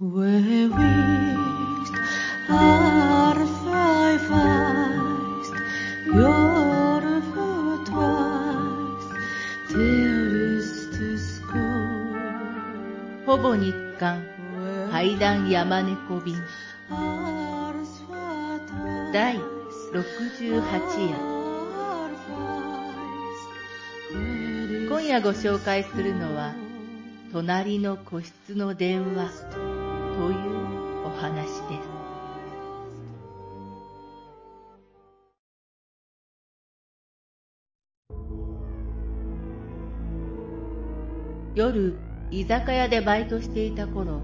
ほぼ日刊階段山猫便第68夜今夜ご紹介するのは「隣の個室の電話」というお話です。夜居酒屋でバイトしていた頃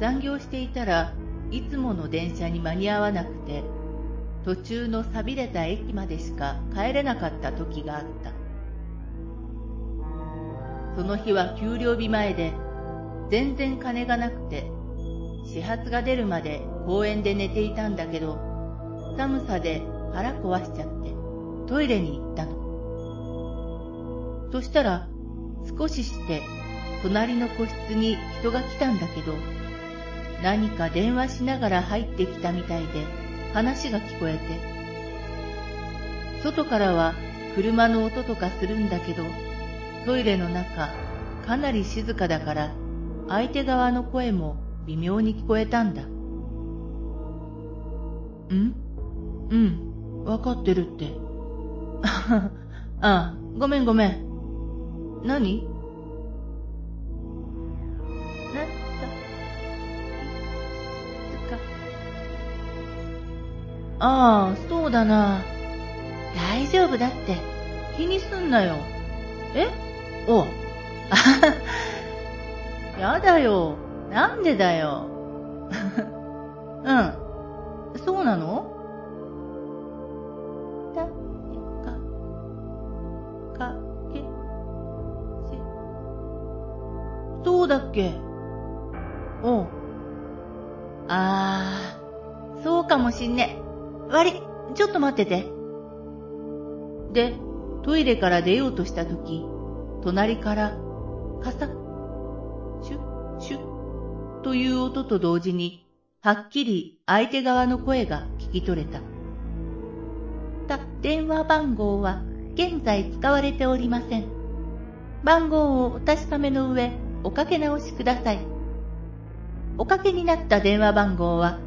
残業していたらいつもの電車に間に合わなくて途中の錆びれた駅までしか帰れなかった時があった。その日は給料日前で全然金がなくて始発が出るまで公園で寝ていたんだけど寒さで腹壊しちゃってトイレに行ったの。そしたら少しして隣の個室に人が来たんだけど何か電話しながら入ってきたみたいで話が聞こえて外からは車の音とかするんだけどトイレの中かなり静かだから相手側の声も微妙に聞こえたんだ。ん？うん、わかってるって。あ あ、ごめんごめん。何？なったか。ああ、そうだな。大丈夫だって。気にすんなよ。え？おあ やだよ。なんでだよ。うん。そうなの？た、か、か、け、し。そうだっけ？おう。あー、そうかもしんね。悪い、ちょっと待ってて。で、トイレから出ようとしたとき、隣から、カサッシュッ、シュッという音と同時に、はっきり相手側の声が聞き取れた。た、電話番号は現在使われておりません。番号をお確かめの上、おかけ直しください。おかけになった電話番号は、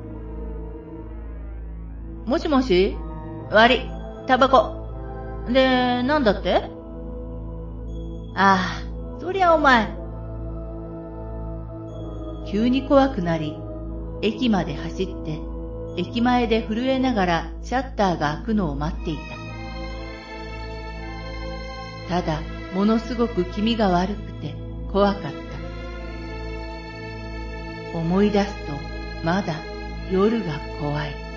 もしもし？悪い、タバコ。で、なんだって？ああ、そりゃお前、急に怖くなり、駅まで走って、駅前で震えながらシャッターが開くのを待っていた。ただ、ものすごく気味が悪くて怖かった。思い出すと、まだ夜が怖い。